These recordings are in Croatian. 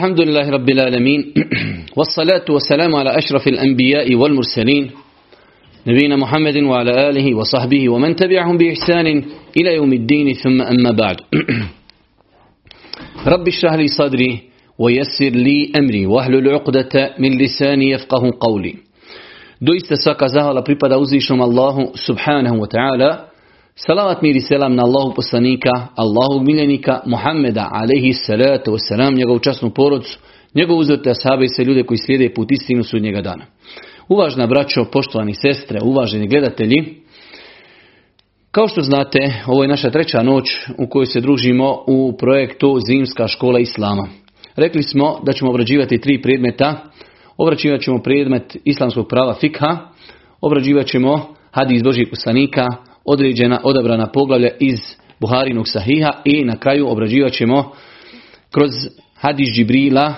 الحمد لله رب العالمين. والصلاة والسلام على أشرف الأنبياء والمرسلين. نبينا محمد وعلى آله وصحبه ومن تبعهم بإحسان إلى يوم الدين. ثم أما بعد. رب اشرح لي صدري ويسر لي أمري واحلل عقدة من لساني يفقه قولي. Doista svaka zahvala pripada uzvišnom Allahu subhanahu wa ta'ala. Salavat mir i selam na Allahu poslanika, Allahu miljenika, Muhammeda alaihi salatu wasalam, njegovu časnu porodcu, njegovu uzvrte ashabe i sve ljude koji slijede put istinu sudnjega dana. Uvažna braćo, poštovani sestre, uvaženi gledatelji, kao što znate, ovo je naša treća noć u kojoj se družimo u projektu Zimska škola Islama. Rekli smo da ćemo obrađivati tri predmeta, obrađivat ćemo predmet islamskog prava fikha, obrađivat ćemo hadis Božih poslanika, određena, odabrana poglavlja iz Buharinog sahiha i na kraju obrađivat ćemo kroz hadis Džibrila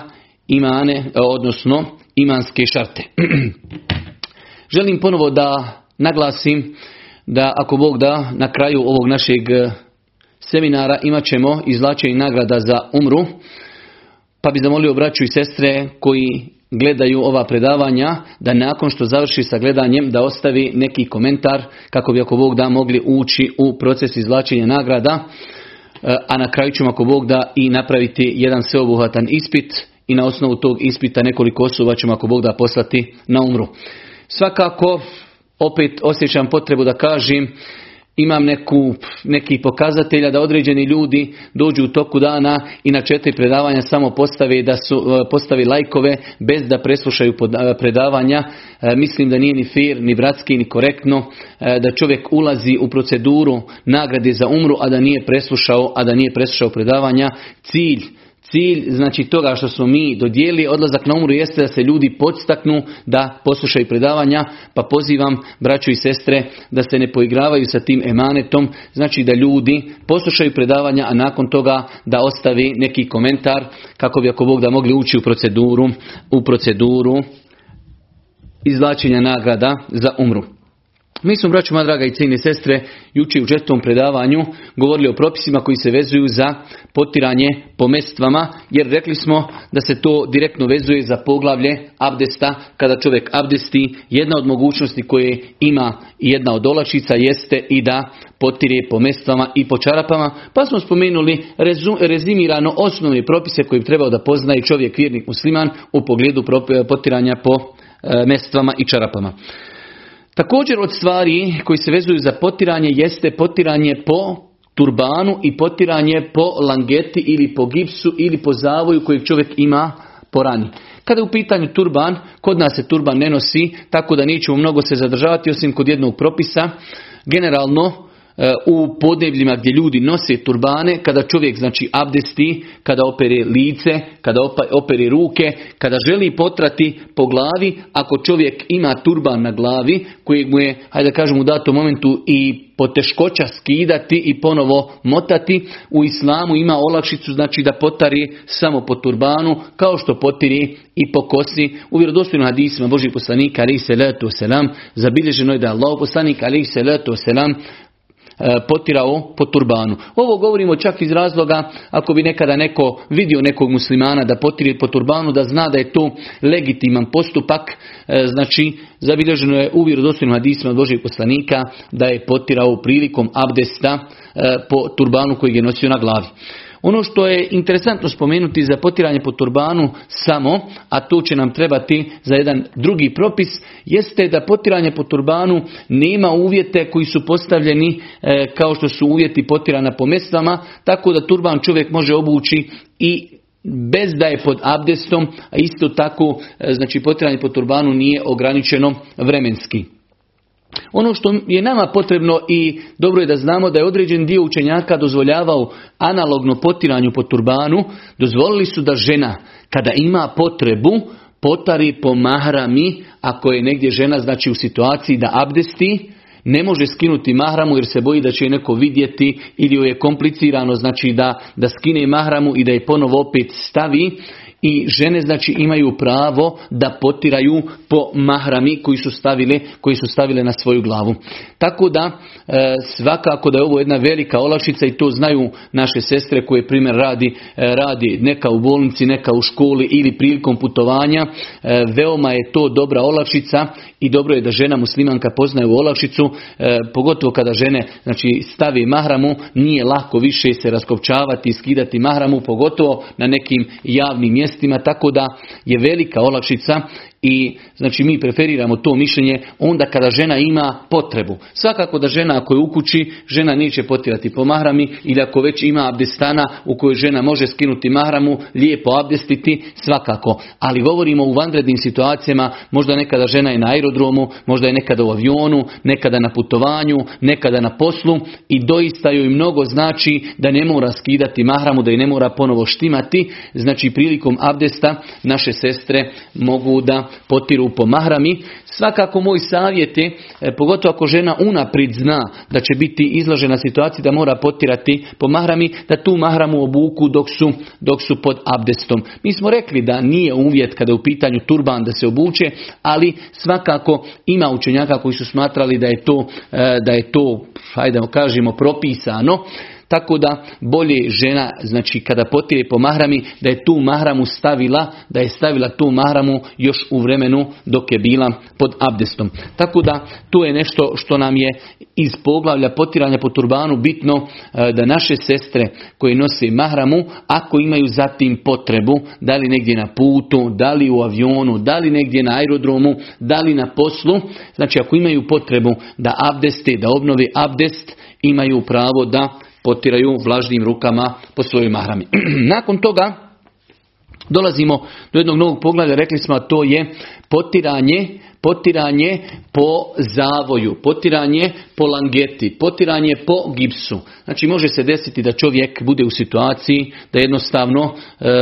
imane, odnosno imanske šarte. Želim ponovo da naglasim da ako Bog da na kraju ovog našeg seminara imat ćemo izvlačenje nagrada za umru, pa bi zamolio braću i sestre koji gledaju ova predavanja, da nakon što završi sa gledanjem da ostavi neki komentar kako bi ako Bog da mogli ući u proces izvlačenja nagrada, a na kraju ćemo ako Bog da i napraviti jedan sveobuhvatan ispit i na osnovu tog ispita nekoliko osoba ćemo ako Bog da poslati na umru. Svakako, opet osjećam potrebu da kažem, imam neku, neki pokazatelja da određeni ljudi dođu u toku dana i na četiri predavanja samo postave da su postavi lajkove bez da preslušaju predavanja. Mislim da nije ni fair, ni bratski, ni korektno da čovjek ulazi u proceduru nagrade za umru, a da nije preslušao, a da nije preslušao predavanja. Cilj Cilj znači toga što smo mi dodijeli odlazak na umru jeste da se ljudi podstaknu da poslušaju predavanja, pa pozivam braću i sestre da se ne poigravaju sa tim emanetom, znači da ljudi poslušaju predavanja, a nakon toga da ostavi neki komentar kako bi ako Bog da mogli ući u proceduru, u proceduru izvlačenja nagrada za umru. Mi smo, braću moja draga i cijene sestre, juče u čestom predavanju govorili o propisima koji se vezuju za potiranje po mestvama, jer rekli smo da se to direktno vezuje za poglavlje abdesta. Kada čovjek abdesti, jedna od mogućnosti koje ima jedna od olačica jeste i da potire po mestvama i po čarapama, pa smo spomenuli rezimirano osnovne propise koje bi trebao da poznaje čovjek vjernik musliman u pogledu potiranja po mestvama i čarapama. Također od stvari koji se vezuju za potiranje jeste potiranje po turbanu i potiranje po langeti ili po gipsu ili po zavoju kojeg čovjek ima po rani. Kada je u pitanju turban, kod nas se turban ne nosi, tako da nećemo mnogo se zadržavati osim kod jednog propisa. Generalno, u podnebljima gdje ljudi nose turbane, kada čovjek znači abdesti, kada opere lice, kada opere ruke, kada želi potrati po glavi, ako čovjek ima turban na glavi, kojeg mu je, hajde da kažem u datom momentu i poteškoća skidati i ponovo motati, u islamu ima olakšicu, znači da potari samo po turbanu, kao što potiri i po kosi. U vjerodostojnom hadisima Božih poslanika, ali se letu selam, zabilježeno je da je Allah poslanik, ali se letu selam, potirao po turbanu. Ovo govorimo čak iz razloga ako bi nekada neko vidio nekog muslimana da potire po turbanu, da zna da je to legitiman postupak, znači zabilježeno je u vjerodostojnim hadisima Božeg poslanika da je potirao prilikom abdesta po turbanu koji je nosio na glavi. Ono što je interesantno spomenuti za potiranje po turbanu samo, a to će nam trebati za jedan drugi propis, jeste da potiranje po turbanu nema uvjete koji su postavljeni kao što su uvjeti potirana po mestvama, tako da turban čovjek može obući i bez da je pod abdestom, a isto tako znači potiranje po turbanu nije ograničeno vremenski. Ono što je nama potrebno i dobro je da znamo da je određen dio učenjaka dozvoljavao analogno potiranju po turbanu, dozvolili su da žena kada ima potrebu potari po mahrami, ako je negdje žena znači u situaciji da abdesti, ne može skinuti mahramu jer se boji da će je neko vidjeti ili joj je komplicirano znači da, da skine mahramu i da je ponovo opet stavi i žene znači imaju pravo da potiraju po mahrami koji su stavile, koji su stavile na svoju glavu. Tako da e, svakako da je ovo jedna velika olakšica i to znaju naše sestre koje primjer radi, e, radi neka u bolnici, neka u školi ili prilikom putovanja. E, veoma je to dobra olakšica i dobro je da žena muslimanka poznaje u olakšicu, pogotovo kada žene znači, stavi mahramu, nije lako više se raskopčavati i skidati mahramu, pogotovo na nekim javnim mjestima, tako da je velika olakšica i znači mi preferiramo to mišljenje onda kada žena ima potrebu. Svakako da žena ako je u kući, žena neće potirati po mahrami ili ako već ima abdestana u kojoj žena može skinuti mahramu, lijepo abdestiti, svakako. Ali govorimo u vanrednim situacijama, možda nekada žena je na aerodromu, možda je nekada u avionu, nekada na putovanju, nekada na poslu i doista joj mnogo znači da ne mora skidati mahramu, da je ne mora ponovo štimati. Znači prilikom abdesta naše sestre mogu da potiru po mahrami. Svakako moj savjet je, e, pogotovo ako žena unaprijed zna da će biti izložena situaciji da mora potirati po mahrami, da tu mahramu obuku dok su, dok su pod abdestom. Mi smo rekli da nije uvjet kada je u pitanju turban da se obuče, ali svakako ima učenjaka koji su smatrali da je to, e, da je to hajde kažemo, propisano. Tako da bolje žena, znači kada potire po mahrami, da je tu mahramu stavila, da je stavila tu mahramu još u vremenu dok je bila pod abdestom. Tako da to je nešto što nam je iz poglavlja potiranja po turbanu bitno e, da naše sestre koje nose mahramu, ako imaju zatim potrebu, da li negdje na putu, da li u avionu, da li negdje na aerodromu, da li na poslu, znači ako imaju potrebu da abdeste, da obnovi abdest, imaju pravo da potiraju vlažnim rukama po svojoj mahrami. Nakon toga dolazimo do jednog novog poglavlja, rekli smo, a to je potiranje, potiranje po zavoju, potiranje po langeti, potiranje po gipsu. Znači može se desiti da čovjek bude u situaciji da jednostavno e,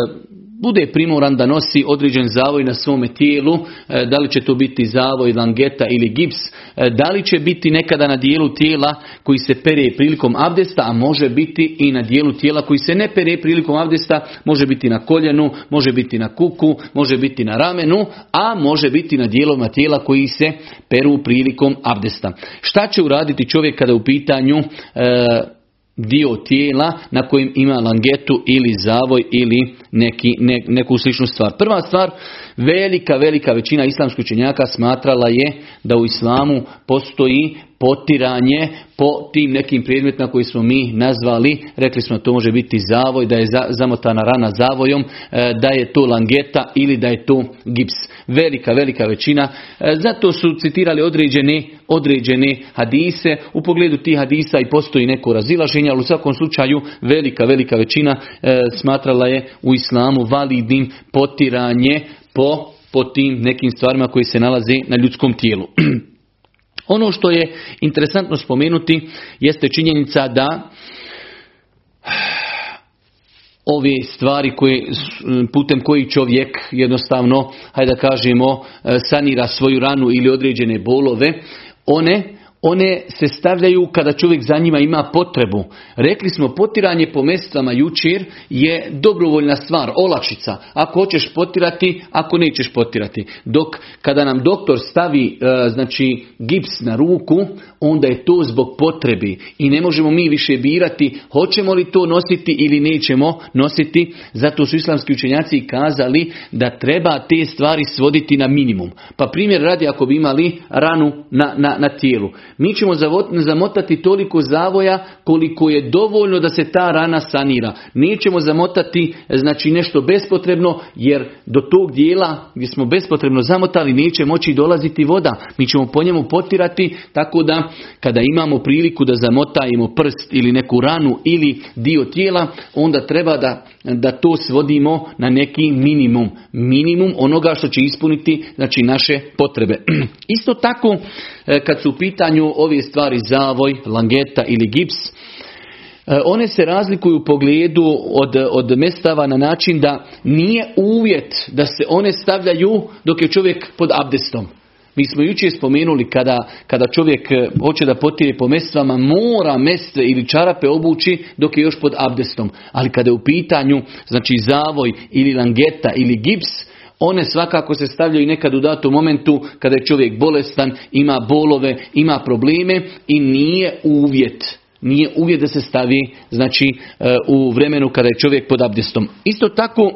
bude primoran da nosi određen zavoj na svome tijelu, e, da li će to biti zavoj, langeta ili gips, e, da li će biti nekada na dijelu tijela koji se pere prilikom abdesta, a može biti i na dijelu tijela koji se ne pere prilikom abdesta, može biti na koljenu, može biti na kuku, može biti na ramenu, a može biti na dijelovima tijela koji se peru prilikom abdesta. Šta će uraditi čovjek kada u pitanju e, dio tijela na kojem ima langetu ili zavoj ili neki, neku sličnu stvar. Prva stvar, velika, velika većina islamskih učenjaka smatrala je da u islamu postoji potiranje po tim nekim predmetima koji smo mi nazvali, rekli smo to može biti zavoj, da je zamotana rana zavojom, e, da je to langeta ili da je to gips. Velika, velika većina. E, zato su citirali određene, određene hadise. U pogledu tih hadisa i postoji neko razilaženje, ali u svakom slučaju velika, velika većina e, smatrala je u islamu validnim potiranje po, po tim nekim stvarima koji se nalaze na ljudskom tijelu. Ono što je interesantno spomenuti jeste činjenica da ove stvari koje, putem koji čovjek jednostavno, hajde da kažemo, sanira svoju ranu ili određene bolove, one one se stavljaju kada čovjek za njima ima potrebu. Rekli smo potiranje po mjesecama jučer je dobrovoljna stvar, olakšica. Ako hoćeš potirati, ako nećeš potirati. Dok kada nam doktor stavi e, znači gips na ruku, onda je to zbog potrebi i ne možemo mi više birati hoćemo li to nositi ili nećemo nositi. Zato su islamski učenjaci kazali da treba te stvari svoditi na minimum. Pa primjer radi ako bi imali ranu na, na, na tijelu. Mi ćemo zamotati toliko zavoja koliko je dovoljno da se ta rana sanira. Nećemo zamotati znači nešto bespotrebno jer do tog dijela gdje smo bespotrebno zamotali neće moći dolaziti voda. Mi ćemo po njemu potirati tako da kada imamo priliku da zamotajemo prst ili neku ranu ili dio tijela onda treba da, da to svodimo na neki minimum. Minimum onoga što će ispuniti znači naše potrebe. Isto tako E, kad su u pitanju ove stvari zavoj, langeta ili gips, e, one se razlikuju u pogledu od, od mestava na način da nije uvjet da se one stavljaju dok je čovjek pod abdestom. Mi smo jučer spomenuli kada, kada čovjek e, hoće da potire po mestvama, mora mestve ili čarape obući dok je još pod abdestom. Ali kada je u pitanju znači zavoj ili langeta ili gips, one svakako se stavljaju nekad u datom momentu kada je čovjek bolestan, ima bolove, ima probleme i nije uvjet nije uvjet da se stavi znači e, u vremenu kada je čovjek pod abdestom. Isto tako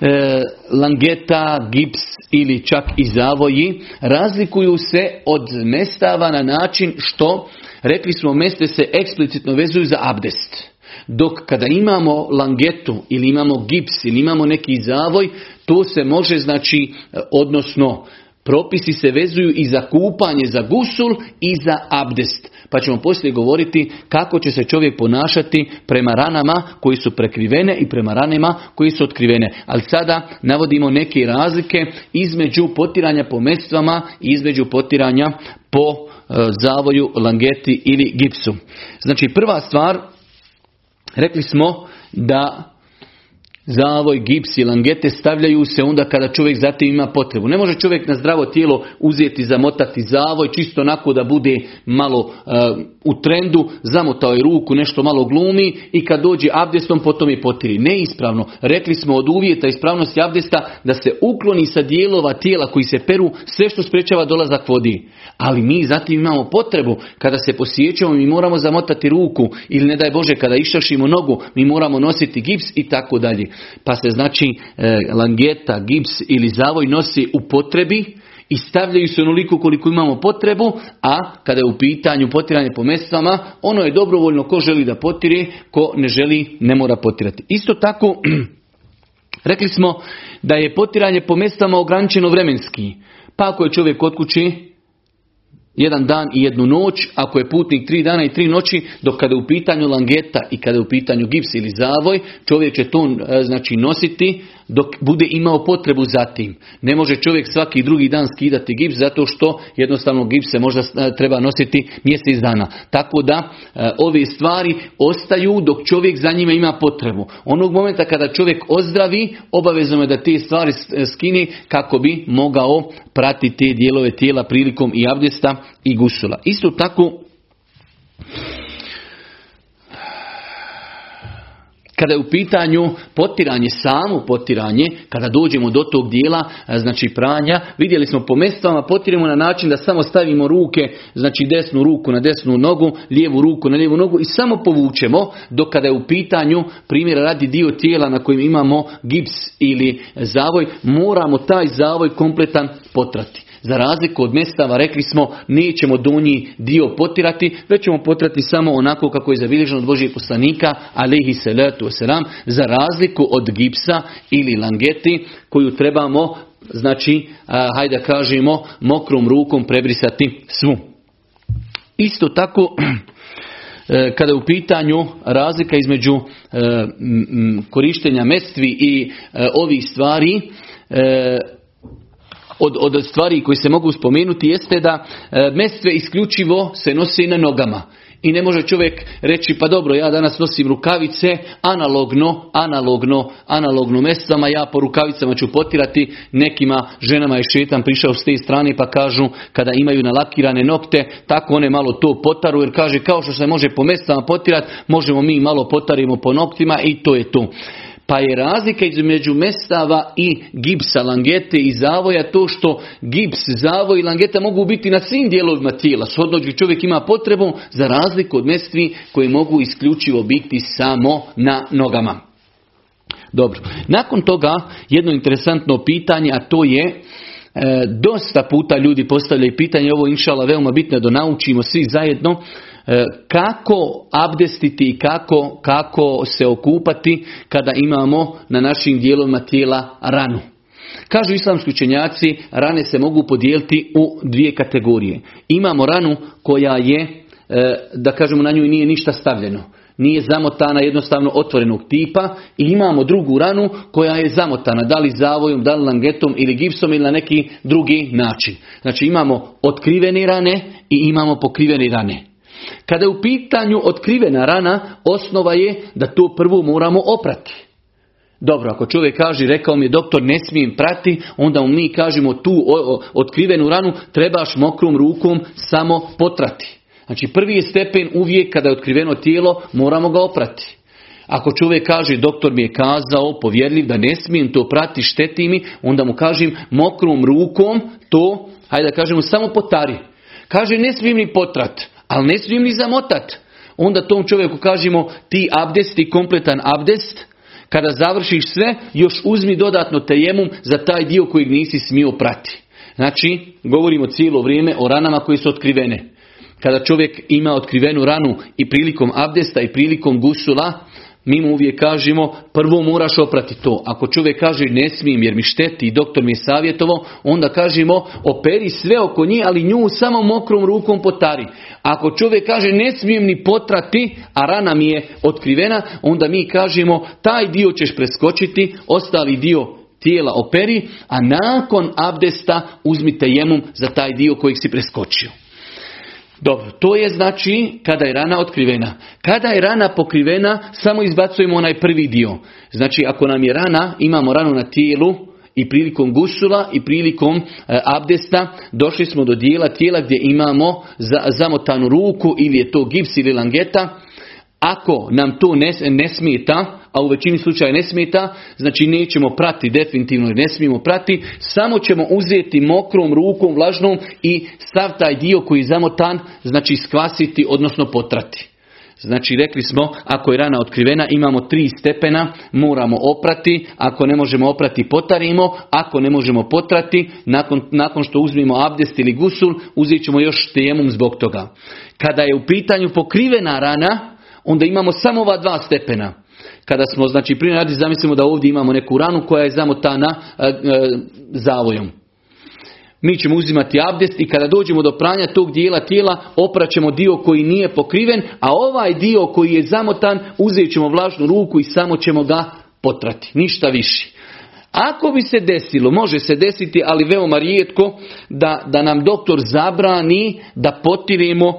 e, langeta, gips ili čak i zavoji razlikuju se od mestava na način što rekli smo meste se eksplicitno vezuju za abdest. Dok kada imamo langetu ili imamo gips ili imamo neki zavoj, to se može znači, odnosno propisi se vezuju i za kupanje, za gusul i za abdest. Pa ćemo poslije govoriti kako će se čovjek ponašati prema ranama koji su prekrivene i prema ranama koji su otkrivene. Ali sada navodimo neke razlike između potiranja po mestvama i između potiranja po e, zavoju, langeti ili gipsu. Znači prva stvar Rekli smo da zavoj, gips i langete stavljaju se onda kada čovjek zatim ima potrebu. Ne može čovjek na zdravo tijelo uzeti, zamotati zavoj, čisto onako da bude malo e, u trendu, zamotao je ruku, nešto malo glumi i kad dođe abdestom potom je potiri. Neispravno. Rekli smo od uvjeta ispravnosti abdesta da se ukloni sa dijelova tijela koji se peru sve što sprečava dolazak vodi. Ali mi zatim imamo potrebu kada se posjećamo mi moramo zamotati ruku ili ne daj Bože kada išašimo nogu mi moramo nositi gips i tako dalje pa se znači e, langeta, gips ili zavoj nosi u potrebi i stavljaju se onoliko koliko imamo potrebu, a kada je u pitanju potiranje po mestvama, ono je dobrovoljno ko želi da potire, ko ne želi ne mora potirati. Isto tako, rekli smo da je potiranje po mestvama ograničeno vremenski. Pa ako je čovjek kod kući, jedan dan i jednu noć, ako je putnik tri dana i tri noći, dok kada je u pitanju langeta i kada je u pitanju gips ili zavoj, čovjek će to e, znači nositi dok bude imao potrebu za tim. Ne može čovjek svaki drugi dan skidati gips zato što jednostavno gips se možda e, treba nositi mjesec dana. Tako da e, ove stvari ostaju dok čovjek za njima ima potrebu. Onog momenta kada čovjek ozdravi, obavezno je da te stvari skini kako bi mogao pratiti te dijelove tijela prilikom i abdesta i gusula. Isto tako Kada je u pitanju potiranje, samo potiranje, kada dođemo do tog dijela, e, znači pranja, vidjeli smo po mestvama, potiramo na način da samo stavimo ruke, znači desnu ruku na desnu nogu, lijevu ruku na lijevu nogu i samo povučemo, dok kada je u pitanju, primjera radi dio tijela na kojem imamo gips ili zavoj, moramo taj zavoj kompletan potrati. Za razliku od mestava rekli smo nećemo donji dio potirati, već ćemo potirati samo onako kako je zabilježeno od Božijeg poslanika, alihi salatu wasalam, za razliku od gipsa ili langeti koju trebamo, znači, hajde kažemo, mokrom rukom prebrisati svu. Isto tako, e, kada je u pitanju razlika između e, korištenja mestvi i e, ovih stvari, od, od stvari koji se mogu spomenuti jeste da e, mestve isključivo se nosi na nogama. I ne može čovjek reći pa dobro ja danas nosim rukavice analogno, analogno, analogno mestvama, ja po rukavicama ću potirati, nekima ženama je šetan prišao s te strane pa kažu kada imaju nalakirane nokte, tako one malo to potaru jer kaže kao što se može po mestvama potirati, možemo mi malo potarimo po noktima i to je to. Pa je razlika između mestava i gipsa, langete i zavoja to što gips, zavoj i langeta mogu biti na svim dijelovima tijela. Shodno čovjek ima potrebu za razliku od mestvi koje mogu isključivo biti samo na nogama. Dobro. Nakon toga jedno interesantno pitanje, a to je e, dosta puta ljudi postavljaju pitanje, ovo inšala veoma bitno da naučimo svi zajedno, kako abdestiti i kako, kako se okupati kada imamo na našim dijelovima tijela ranu. Kažu islamski učenjaci, rane se mogu podijeliti u dvije kategorije. Imamo ranu koja je, e, da kažemo na njoj nije ništa stavljeno. Nije zamotana jednostavno otvorenog tipa i imamo drugu ranu koja je zamotana, da li zavojom, da li langetom ili gipsom ili na neki drugi način. Znači imamo otkrivene rane i imamo pokrivene rane. Kada je u pitanju otkrivena rana, osnova je da to prvo moramo oprati. Dobro, ako čovjek kaže, rekao mi je doktor, ne smijem prati, onda mu mi kažemo tu otkrivenu ranu trebaš mokrom rukom samo potrati. Znači prvi je stepen uvijek kada je otkriveno tijelo, moramo ga oprati. Ako čovjek kaže, doktor mi je kazao, povjerljiv, da ne smijem to prati, šteti mi, onda mu kažem mokrom rukom to, hajde da kažemo, samo potari. Kaže, ne smijem ni potrat, ali ne smijem ni zamotat. Onda tom čovjeku kažemo, ti abdest, ti kompletan abdest, kada završiš sve, još uzmi dodatno tejemum za taj dio kojeg nisi smio prati. Znači, govorimo cijelo vrijeme o ranama koje su otkrivene. Kada čovjek ima otkrivenu ranu i prilikom abdesta i prilikom gusula, mi mu uvijek kažemo, prvo moraš oprati to. Ako čovjek kaže ne smijem jer mi šteti i doktor mi je savjetovao, onda kažemo operi sve oko nje, ali nju samo mokrom rukom potari. Ako čovjek kaže ne smijem ni potrati, a rana mi je otkrivena, onda mi kažemo taj dio ćeš preskočiti, ostali dio tijela operi, a nakon abdesta uzmite jemum za taj dio kojeg si preskočio. Dobro, to je znači kada je rana otkrivena. Kada je rana pokrivena, samo izbacujemo onaj prvi dio. Znači ako nam je rana, imamo ranu na tijelu i prilikom gusula i prilikom e, abdesta, došli smo do dijela tijela gdje imamo za, zamotanu ruku ili je to gips ili langeta. Ako nam to ne, ne smeta, a u većini slučaja ne smeta, znači nećemo prati definitivno ne smijemo prati, samo ćemo uzeti mokrom rukom vlažnom i sav taj dio koji je zamotan, znači skvasiti, odnosno potrati. Znači rekli smo, ako je rana otkrivena, imamo tri stepena, moramo oprati, ako ne možemo oprati, potarimo, ako ne možemo potrati, nakon, nakon što uzmemo abdest ili gusul, uzet ćemo još tejemum zbog toga. Kada je u pitanju pokrivena rana, onda imamo samo ova dva stepena kada smo, znači prije radi zamislimo da ovdje imamo neku ranu koja je zamotana e, e, zavojom. Mi ćemo uzimati abdest i kada dođemo do pranja tog dijela tijela opraćemo dio koji nije pokriven, a ovaj dio koji je zamotan uzet ćemo vlažnu ruku i samo ćemo ga potrati, ništa više. Ako bi se desilo, može se desiti, ali veoma rijetko, da, da nam doktor zabrani da potiremo e,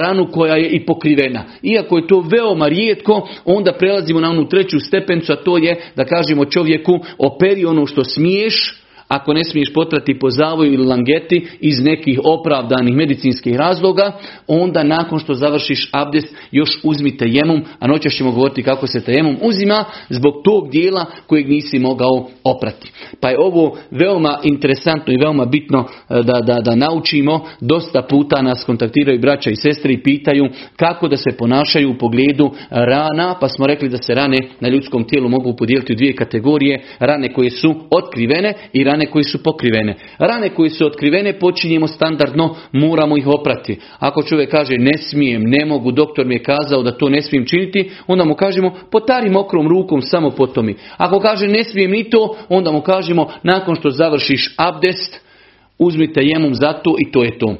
ranu koja je i pokrivena. Iako je to veoma rijetko, onda prelazimo na onu treću stepencu, a to je da kažemo čovjeku operi ono što smiješ, ako ne smiješ potrati po zavoju ili langeti iz nekih opravdanih medicinskih razloga, onda nakon što završiš abdest još uzmite jemum, a noćas ćemo govoriti kako se tejemum uzima zbog tog dijela kojeg nisi mogao oprati. Pa je ovo veoma interesantno i veoma bitno e, da, da, da naučimo. Dosta puta nas kontaktiraju braća i sestre i pitaju kako da se ponašaju u pogledu rana, pa smo rekli da se rane na ljudskom tijelu mogu podijeliti u dvije kategorije, rane koje su otkrivene i rane rane koje su pokrivene. Rane koje su otkrivene počinjemo standardno, moramo ih oprati. Ako čovjek kaže ne smijem, ne mogu, doktor mi je kazao da to ne smijem činiti, onda mu kažemo potari mokrom rukom samo po tomi. Ako kaže ne smijem ni to, onda mu kažemo nakon što završiš abdest, uzmite jemom za to i to je to.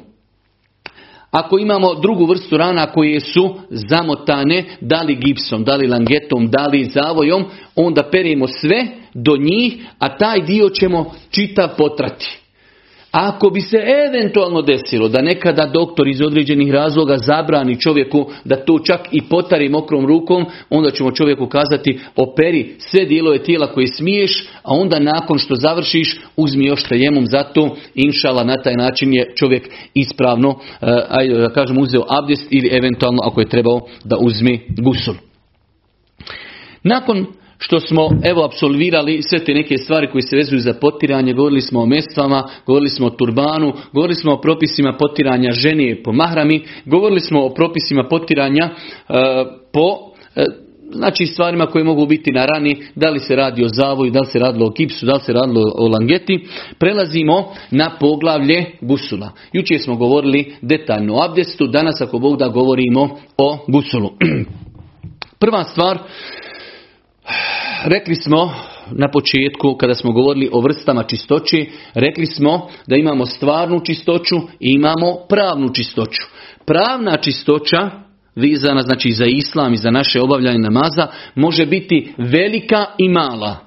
Ako imamo drugu vrstu rana koje su zamotane, da li gipsom, da li langetom, da li zavojom, onda perimo sve do njih, a taj dio ćemo čitav potrati. Ako bi se eventualno desilo da nekada doktor iz određenih razloga zabrani čovjeku da to čak i potari mokrom rukom, onda ćemo čovjeku kazati operi sve dijelove tijela koje smiješ, a onda nakon što završiš uzmi još tajemom za to, inšala na taj način je čovjek ispravno, uh, ajde da kažem uzeo abdest ili eventualno ako je trebao da uzme gusul. Nakon što smo evo absolvirali sve te neke stvari koje se vezuju za potiranje, govorili smo o mestvama, govorili smo o turbanu, govorili smo o propisima potiranja žene po mahrami, govorili smo o propisima potiranja e, po e, znači stvarima koje mogu biti na rani, da li se radi o zavoju, da li se radilo o kipsu, da li se radilo o langeti, prelazimo na poglavlje gusula. Jučer smo govorili detaljno o abdestu, danas ako Bog da govorimo o gusulu. Prva stvar rekli smo na početku kada smo govorili o vrstama čistoći, rekli smo da imamo stvarnu čistoću i imamo pravnu čistoću. Pravna čistoća vizana znači za islam i za naše obavljanje namaza može biti velika i mala.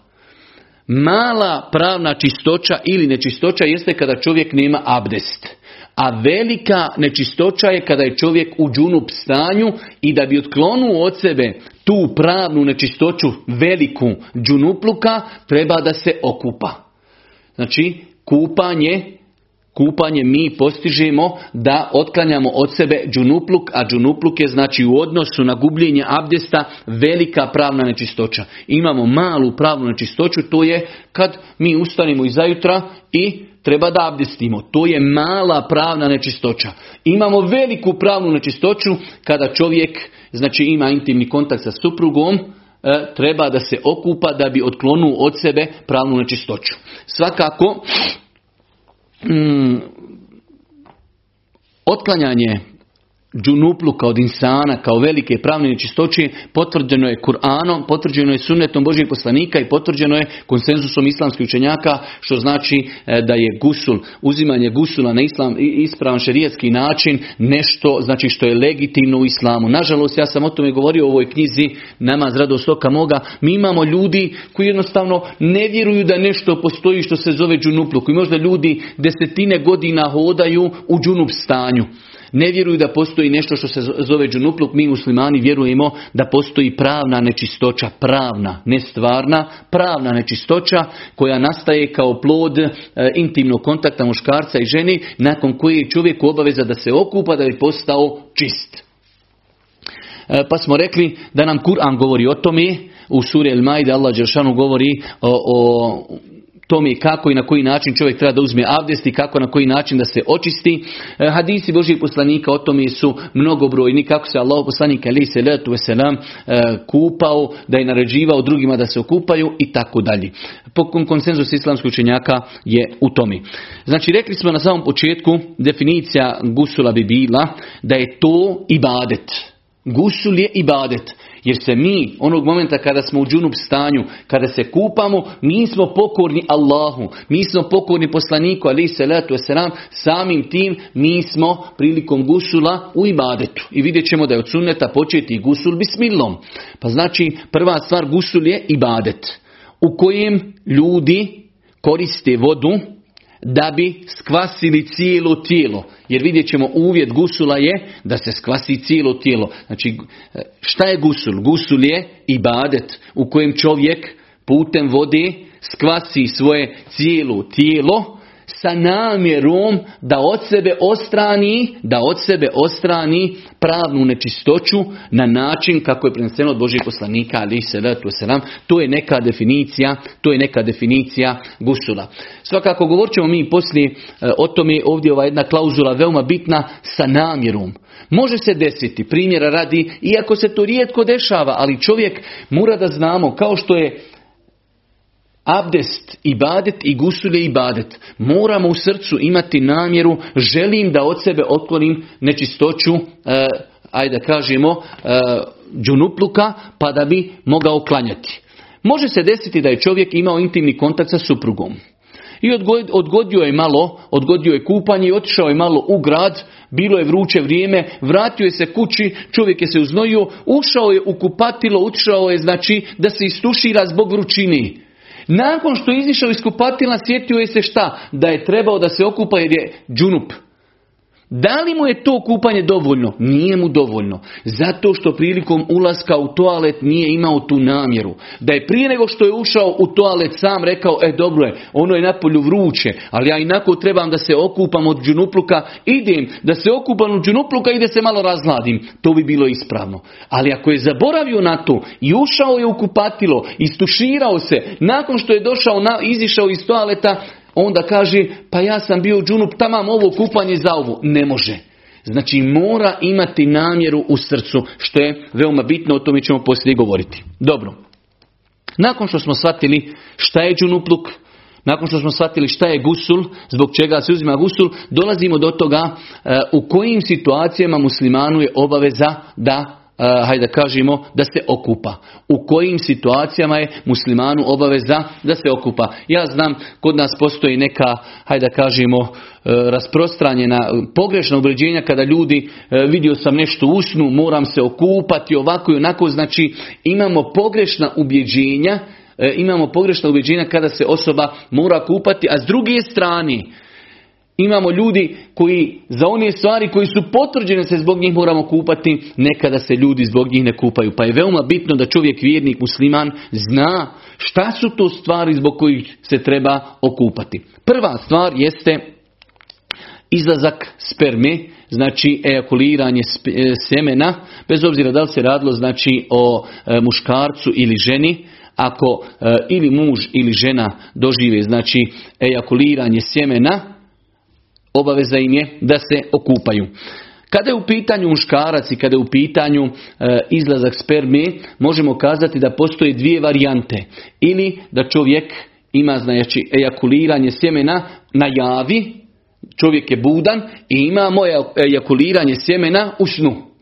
Mala pravna čistoća ili nečistoća jeste kada čovjek nema abdest. A velika nečistoća je kada je čovjek u džunup stanju i da bi otklonuo od sebe tu pravnu nečistoću veliku džunupluka, treba da se okupa. Znači, kupanje kupanje mi postižemo da otklanjamo od sebe džunupluk, a džunupluk je znači u odnosu na gubljenje abdesta velika pravna nečistoća. Imamo malu pravnu nečistoću, to je kad mi ustanemo iz zajutra i treba da abdestimo. To je mala pravna nečistoća. Imamo veliku pravnu nečistoću kada čovjek znači ima intimni kontakt sa suprugom, e, treba da se okupa da bi otklonu od sebe pravnu nečistoću. Svakako, mm, otklanjanje džunupluka od insana kao velike pravne nečistoće potvrđeno je Kur'anom, potvrđeno je sunnetom Božih poslanika i potvrđeno je konsenzusom islamskih učenjaka što znači e, da je gusul, uzimanje gusula na islam ispravan šerijatski način nešto znači što je legitimno u islamu. Nažalost ja sam o tome govorio u ovoj knjizi Namaz radost oka moga. Mi imamo ljudi koji jednostavno ne vjeruju da nešto postoji što se zove džunupluk. I možda ljudi desetine godina hodaju u džunup stanju ne vjeruju da postoji nešto što se zove džunupluk, mi muslimani vjerujemo da postoji pravna nečistoća, pravna, ne stvarna, pravna nečistoća koja nastaje kao plod e, intimnog kontakta muškarca i ženi, nakon koje je čovjek obaveza da se okupa da bi postao čist. E, pa smo rekli da nam Kur'an govori o tome, u suri El Maide Allah Đeršanu govori o, o tome kako i na koji način čovjek treba da uzme abdest i kako na koji način da se očisti. E, hadisi Božih poslanika o tome su mnogobrojni, kako se Allah poslanik ali se letu veselam kupao, da je naređivao drugima da se okupaju i tako dalje. Po konsenzus islamskog učenjaka je u tome. Znači rekli smo na samom početku definicija gusula bi bila da je to ibadet. Gusul je ibadet. Jer se mi, onog momenta kada smo u džunup stanju, kada se kupamo, mi smo pokorni Allahu, mi smo pokorni poslaniku, ali se letu selam, samim tim mi smo prilikom gusula u ibadetu. I vidjet ćemo da je od sunneta početi gusul bismilom. Pa znači, prva stvar gusul je ibadet, u kojem ljudi koriste vodu, da bi skvasili cijelo tijelo. Jer vidjet ćemo uvjet gusula je da se skvasi cijelo tijelo. Znači šta je gusul? Gusul je ibadet u kojem čovjek putem vode skvasi svoje cijelo tijelo sa namjerom da od sebe ostrani, da od sebe ostrani pravnu nečistoću na način kako je preneseno od Božih poslanika ali se selam. To je neka definicija, to je neka definicija gusula. Svakako govorit ćemo mi poslije e, o tome ovdje ova jedna klauzula veoma bitna sa namjerom. Može se desiti, primjera radi, iako se to rijetko dešava, ali čovjek mora da znamo, kao što je abdest, ibadet i gusulje ibadet. Moramo u srcu imati namjeru, želim da od sebe otklonim nečistoću, e, ajde da kažemo, e, džunupluka, pa da bi mogao klanjati. Može se desiti da je čovjek imao intimni kontakt sa suprugom. I odgodio je malo, odgodio je kupanje i otišao je malo u grad, bilo je vruće vrijeme, vratio je se kući, čovjek je se uznojio, ušao je u kupatilo, ušao je znači da se istušira zbog vrućini. Nakon što je izišao iz kupatila, sjetio je se šta? Da je trebao da se okupa jer je džunup. Da li mu je to kupanje dovoljno? Nije mu dovoljno. Zato što prilikom ulaska u toalet nije imao tu namjeru. Da je prije nego što je ušao u toalet sam rekao, e dobro je, ono je napolju vruće, ali ja inako trebam da se okupam od džunupluka, idem da se okupam od džunupluka i da se malo razladim. To bi bilo ispravno. Ali ako je zaboravio na to i ušao je u kupatilo, istuširao se, nakon što je došao, na, izišao iz toaleta, onda kaže pa ja sam bio džunup, tamam ovo kupanje za ovo. Ne može. Znači mora imati namjeru u srcu, što je veoma bitno, o tome ćemo poslije govoriti. Dobro. Nakon što smo shvatili šta je džunupluk, nakon što smo shvatili šta je gusul, zbog čega se uzima gusul, dolazimo do toga e, u kojim situacijama muslimanu je obaveza da hajde da kažemo, da se okupa. U kojim situacijama je muslimanu obaveza da se okupa. Ja znam, kod nas postoji neka, hajde da kažemo, uh, rasprostranjena pogrešna ubređenja kada ljudi uh, vidio sam nešto u snu, moram se okupati ovako i onako, znači imamo pogrešna ubjeđenja imamo pogrešna ubjeđenja kada se osoba mora kupati, a s druge strane Imamo ljudi koji za one stvari koji su potvrđene se zbog njih moramo kupati, nekada se ljudi zbog njih ne kupaju. Pa je veoma bitno da čovjek vjernik musliman zna šta su to stvari zbog kojih se treba okupati. Prva stvar jeste izlazak sperme, znači ejakuliranje e, semena, bez obzira da li se radilo znači o e, muškarcu ili ženi, ako e, ili muž ili žena dožive znači ejakuliranje sjemena, obaveza im je da se okupaju. Kada je u pitanju muškarac i kada je u pitanju e, izlazak sperme, možemo kazati da postoje dvije varijante. Ili da čovjek ima znači ejakuliranje sjemena na javi, čovjek je budan i imamo ejakuliranje sjemena u snu.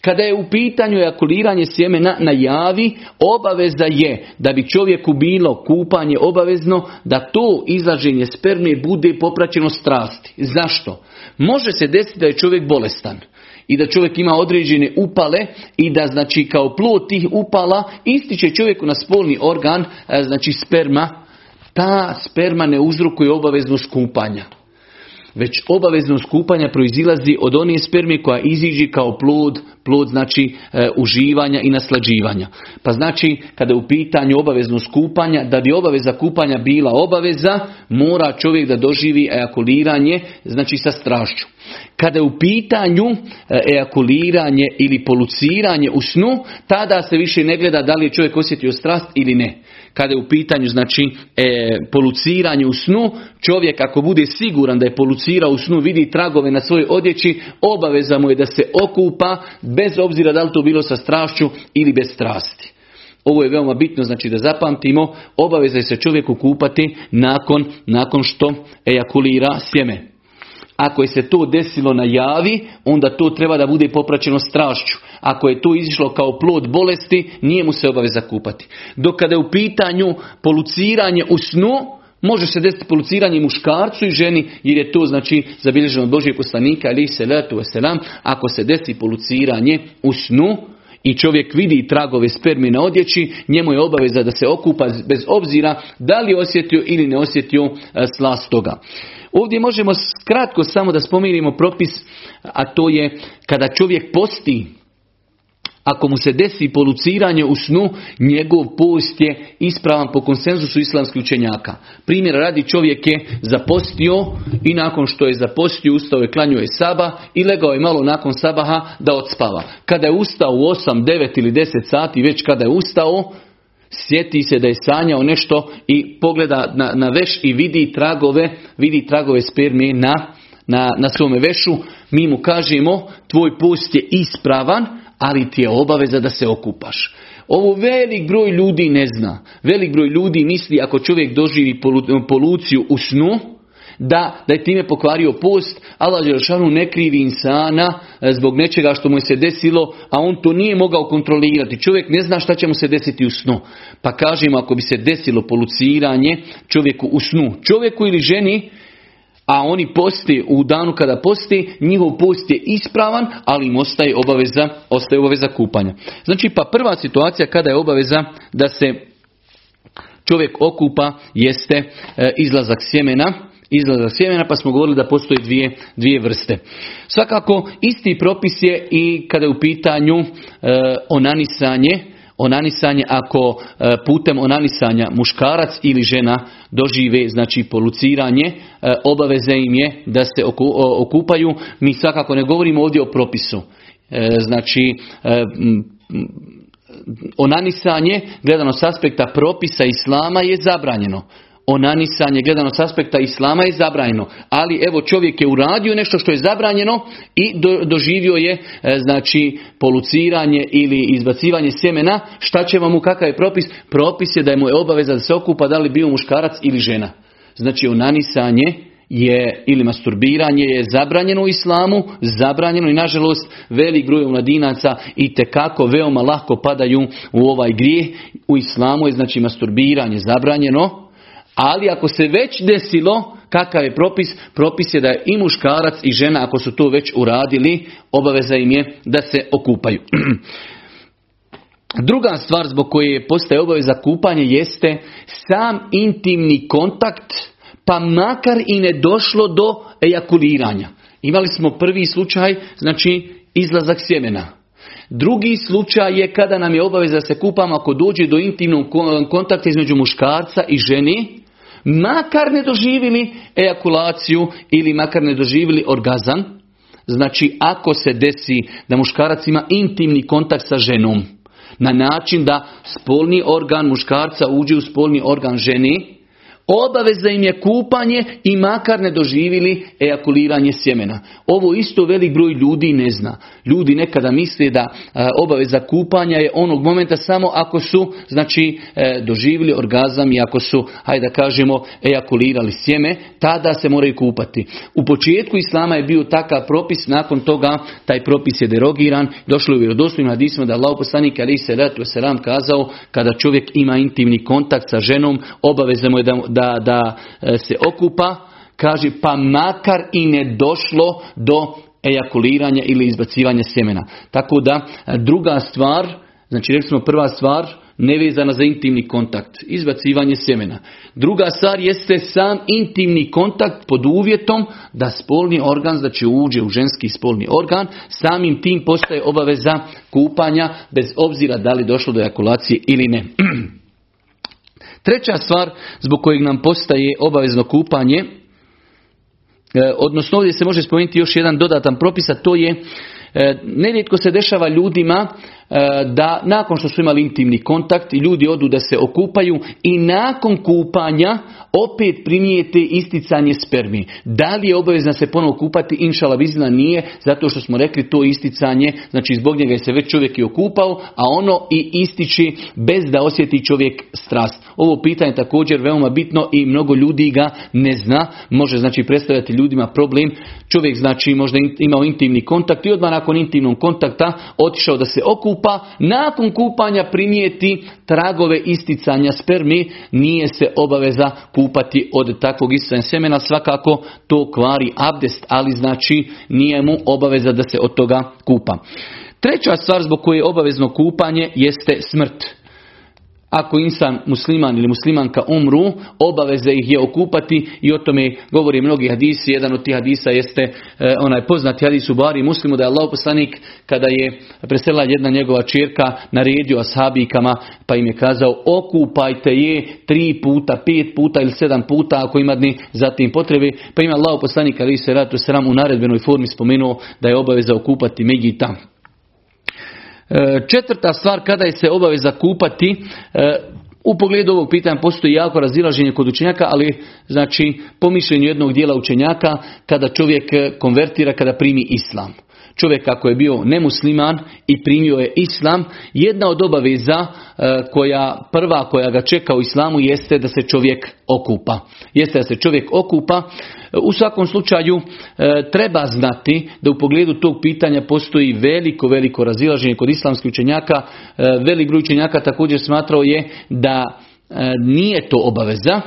Kada je u pitanju ejakuliranje sjemena na javi, obaveza je da bi čovjeku bilo kupanje obavezno da to izlaženje sperme bude popraćeno strasti. Zašto? Može se desiti da je čovjek bolestan i da čovjek ima određene upale i da znači kao plod tih upala ističe čovjeku na spolni organ, e, znači sperma, ta sperma ne uzrokuje obavezno skupanja već obavezno skupanja proizilazi od one sperme koja iziđi kao plod, plod znači e, uživanja i naslađivanja. Pa znači kada je u pitanju obavezno skupanja, da bi obaveza kupanja bila obaveza, mora čovjek da doživi ejakuliranje, znači sa strašću. Kada je u pitanju e, ejakuliranje ili poluciranje u snu, tada se više ne gleda da li je čovjek osjetio strast ili ne kada je u pitanju znači e, poluciranje u snu, čovjek ako bude siguran da je polucirao u snu, vidi tragove na svojoj odjeći, obaveza mu je da se okupa bez obzira da li to bilo sa strašću ili bez strasti. Ovo je veoma bitno, znači da zapamtimo, obaveza je se čovjeku kupati nakon, nakon što ejakulira sjeme. Ako je se to desilo na javi, onda to treba da bude popraćeno strašću. Ako je to izišlo kao plod bolesti, nije mu se obaveza kupati. Dok kada je u pitanju poluciranje u snu, Može se desiti poluciranje muškarcu i ženi, jer je to znači zabilježeno od Božijeg poslanika, ali se letu selam, ako se desi poluciranje u snu, i čovjek vidi tragove spermi na odjeći, njemu je obaveza da se okupa bez obzira da li osjetio ili ne osjetio e, slast toga. Ovdje možemo kratko samo da spomenimo propis, a to je kada čovjek posti, ako mu se desi poluciranje u snu, njegov post je ispravan po konsenzusu islamskih učenjaka. Primjer radi čovjek je zapostio i nakon što je zapostio ustao je klanio je saba i legao je malo nakon sabaha da odspava. Kada je ustao u 8, 9 ili 10 sati, već kada je ustao, sjeti se da je sanjao nešto i pogleda na, na veš i vidi tragove, vidi tragove spermije na, na, na svome vešu, mi mu kažemo tvoj post je ispravan, ali ti je obaveza da se okupaš. Ovo velik broj ljudi ne zna. Velik broj ljudi misli ako čovjek doživi poluciju u snu, da, da je time pokvario post, Allah Đelšanu ne krivi insana e, zbog nečega što mu je se desilo, a on to nije mogao kontrolirati. Čovjek ne zna šta će mu se desiti u snu. Pa kažemo ako bi se desilo poluciranje čovjeku u snu, čovjeku ili ženi, a oni posti u danu kada posti, njihov post je ispravan, ali im ostaje obaveza, ostaje obaveza kupanja. Znači pa prva situacija kada je obaveza da se čovjek okupa jeste e, izlazak sjemena, izlazak sjemena, pa smo govorili da postoje dvije, dvije vrste. Svakako, isti propis je i kada je u pitanju e, onanisanje, onanisanje ako e, putem onanisanja muškarac ili žena dožive znači poluciranje, e, obaveze im je da se okupaju. Mi svakako ne govorimo ovdje o propisu. E, znači, onanisanje gledano s aspekta propisa islama je zabranjeno onanisanje gledano s aspekta islama je zabranjeno. Ali evo čovjek je uradio nešto što je zabranjeno i doživio je e, znači poluciranje ili izbacivanje sjemena. Šta će vam mu kakav je propis? Propis je da je mu je obaveza da se okupa da li bio muškarac ili žena. Znači onanisanje je ili masturbiranje je zabranjeno u islamu, zabranjeno i nažalost velik broj mladinaca i tekako veoma lako padaju u ovaj grijeh. U islamu je znači masturbiranje zabranjeno, ali ako se već desilo, kakav je propis? Propis je da je i muškarac i žena, ako su to već uradili, obaveza im je da se okupaju. Druga stvar zbog koje postaje obaveza kupanje jeste sam intimni kontakt pa makar i ne došlo do ejakuliranja. Imali smo prvi slučaj, znači izlazak sjemena. Drugi slučaj je kada nam je obaveza da se kupamo ako dođe do intimnog kontakta između muškarca i ženi, makar ne doživili ejakulaciju ili makar ne doživili orgazam. Znači ako se desi da muškarac ima intimni kontakt sa ženom, na način da spolni organ muškarca uđe u spolni organ ženi, Obaveza im je kupanje i makar ne doživili ejakuliranje sjemena. Ovo isto velik broj ljudi ne zna. Ljudi nekada misle da e, obaveza kupanja je onog momenta samo ako su znači e, doživjeli orgazam i ako su, hajde da kažemo, ejakulirali sjeme, tada se moraju kupati. U početku Islama je bio takav propis, nakon toga taj propis je derogiran, došlo je u vjerodostojnim hadisima da Allah poslanik ali se selam kazao kada čovjek ima intimni kontakt sa ženom, obaveza mu je da, da e, se okupa, kaže pa makar i ne došlo do ejakuliranja ili izbacivanja sjemena. Tako da e, druga stvar, znači rekli smo prva stvar, nevezana za intimni kontakt, izbacivanje sjemena. Druga stvar jeste sam intimni kontakt pod uvjetom da spolni organ, znači uđe u ženski spolni organ, samim tim postaje obaveza kupanja bez obzira da li došlo do ejakulacije ili ne. Treća stvar zbog kojeg nam postaje obavezno kupanje, e, odnosno ovdje se može spomenuti još jedan dodatan propis, a to je e, nerijetko se dešava ljudima da nakon što su imali intimni kontakt ljudi odu da se okupaju i nakon kupanja opet primijete isticanje spermi. Da li je obavezno se ponovo kupati? Inšala vizina nije, zato što smo rekli to isticanje, znači zbog njega je se već čovjek i okupao, a ono i ističi bez da osjeti čovjek strast. Ovo pitanje je također veoma bitno i mnogo ljudi ga ne zna, može znači predstavljati ljudima problem. Čovjek znači možda imao intimni kontakt i odmah nakon intimnog kontakta otišao da se okupa kupa, nakon kupanja primijeti tragove isticanja spermi, nije se obaveza kupati od takvog isticanja semena, svakako to kvari abdest, ali znači nije mu obaveza da se od toga kupa. Treća stvar zbog koje je obavezno kupanje jeste smrt ako insan musliman ili muslimanka umru, obaveze ih je okupati i o tome govori mnogi hadisi. Jedan od tih hadisa jeste e, onaj poznati hadis u Bari muslimu da je Allah poslanik kada je presela jedna njegova čirka naredio ashabikama pa im je kazao okupajte je tri puta, pet puta ili sedam puta ako ima dni zatim potrebe. Pa ima Allah poslanik ali se ratu sram u naredbenoj formi spomenuo da je obaveza okupati Megita. E, četvrta stvar kada je se obaveza kupati, e, u pogledu ovog pitanja postoji jako razilaženje kod učenjaka, ali znači po mišljenju jednog dijela učenjaka kada čovjek konvertira, kada primi islam. Čovjek ako je bio nemusliman i primio je islam, jedna od obaveza e, koja prva koja ga čeka u islamu jeste da se čovjek okupa. Jeste da se čovjek okupa. U svakom slučaju e, treba znati da u pogledu tog pitanja postoji veliko, veliko razilaženje kod islamskih učenjaka. E, velik broj učenjaka također smatrao je da nije to obaveza,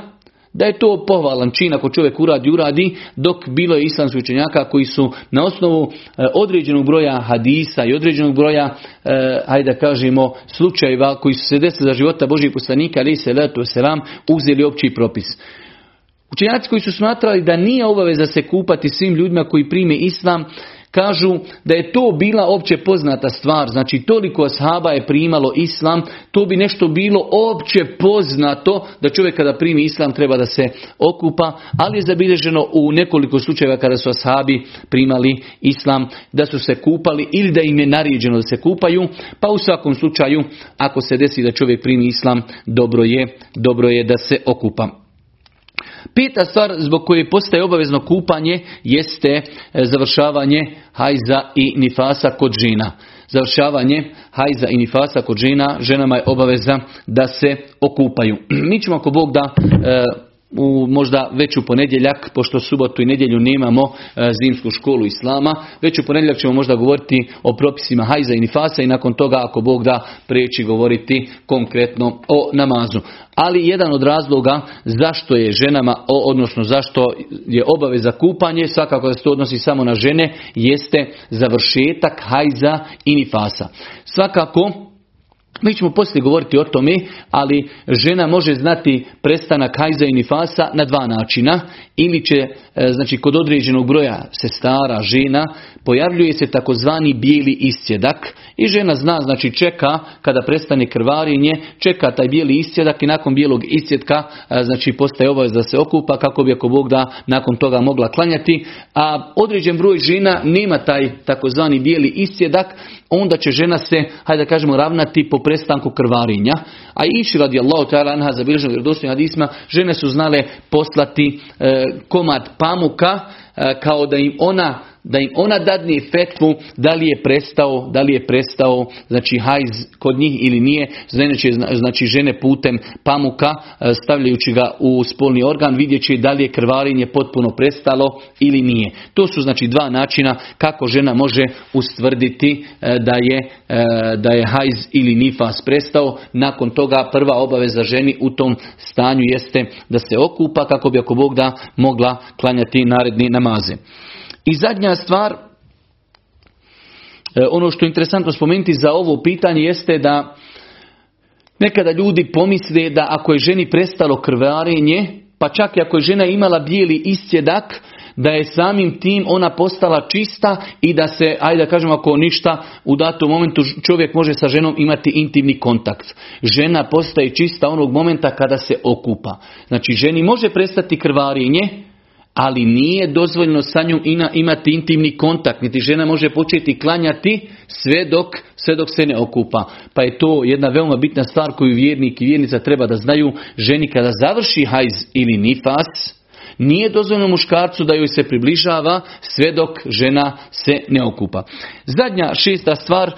da je to pohvalan čin ako čovjek uradi, uradi, dok bilo je islamskih učenjaka koji su na osnovu e, određenog broja hadisa i određenog broja, e, hajde da kažemo, slučajeva koji su se desili za života Božih poslanika, ali se letu selam, uzeli opći propis. Učenjaci koji su smatrali da nije obaveza se kupati svim ljudima koji prime islam, Kažu da je to bila opće poznata stvar, znači toliko ashaba je primalo islam, to bi nešto bilo opće poznato da čovjek kada primi islam treba da se okupa, ali je zabilježeno u nekoliko slučajeva kada su ashabi primali islam da su se kupali ili da im je naređeno da se kupaju, pa u svakom slučaju ako se desi da čovjek primi islam, dobro je, dobro je da se okupa. Peta stvar zbog koje postaje obavezno kupanje jeste e, završavanje hajza i nifasa kod žena. Završavanje hajza i nifasa kod žena, ženama je obaveza da se okupaju. Mi ćemo ako Bog da e, u možda već u ponedjeljak, pošto subotu i nedjelju nemamo e, zimsku školu islama, već u ponedjeljak ćemo možda govoriti o propisima hajza i nifasa i nakon toga ako Bog da preći govoriti konkretno o namazu. Ali jedan od razloga zašto je ženama, odnosno zašto je obaveza kupanje, svakako da se to odnosi samo na žene, jeste završetak hajza i nifasa. Svakako Mi ćemo poslije govoriti o tome, ali žena može znati prestanak hajza i nifasa na dva načina. Ili će, e, znači kod određenog broja sestara, žena, pojavljuje se takozvani bijeli iscjedak i žena zna, znači čeka kada prestane krvarinje, čeka taj bijeli iscjedak i nakon bijelog iscjedka e, znači postaje obavez da se okupa kako bi ako Bog da nakon toga mogla klanjati. A određen broj žena nema taj takozvani bijeli iscjedak, onda će žena se, hajde da kažemo, ravnati po prestanku krvarinja. A iši radi Allahu ta'ala anha za vjerodostojnim hadisma, žene su znale poslati e, komad pamuka kao da im ona da im ona dadne fetvu da li je prestao, da li je prestao znači hajz kod njih ili nije, znači, znači žene putem pamuka e, stavljajući ga u spolni organ vidjet će da li je krvarenje potpuno prestalo ili nije. To su znači dva načina kako žena može ustvrditi e, da je, e, da je hajz ili nifas prestao. Nakon toga prva obaveza ženi u tom stanju jeste da se okupa kako bi ako Bog da mogla klanjati naredni namaze. I zadnja stvar, e, ono što je interesantno spomenuti za ovo pitanje jeste da nekada ljudi pomisle da ako je ženi prestalo krvarenje, pa čak i ako je žena imala bijeli iscjedak, da je samim tim ona postala čista i da se, ajde da kažemo ako ništa, u datom momentu čovjek može sa ženom imati intimni kontakt. Žena postaje čista onog momenta kada se okupa. Znači ženi može prestati krvarenje, ali nije dozvoljno sa njom imati intimni kontakt, niti žena može početi klanjati sve dok, sve dok se ne okupa. Pa je to jedna veoma bitna stvar koju vjernik i vjernica treba da znaju. Ženi kada završi hajz ili nifas, nije dozvoljeno muškarcu da joj se približava sve dok žena se ne okupa. Zadnja šesta stvar,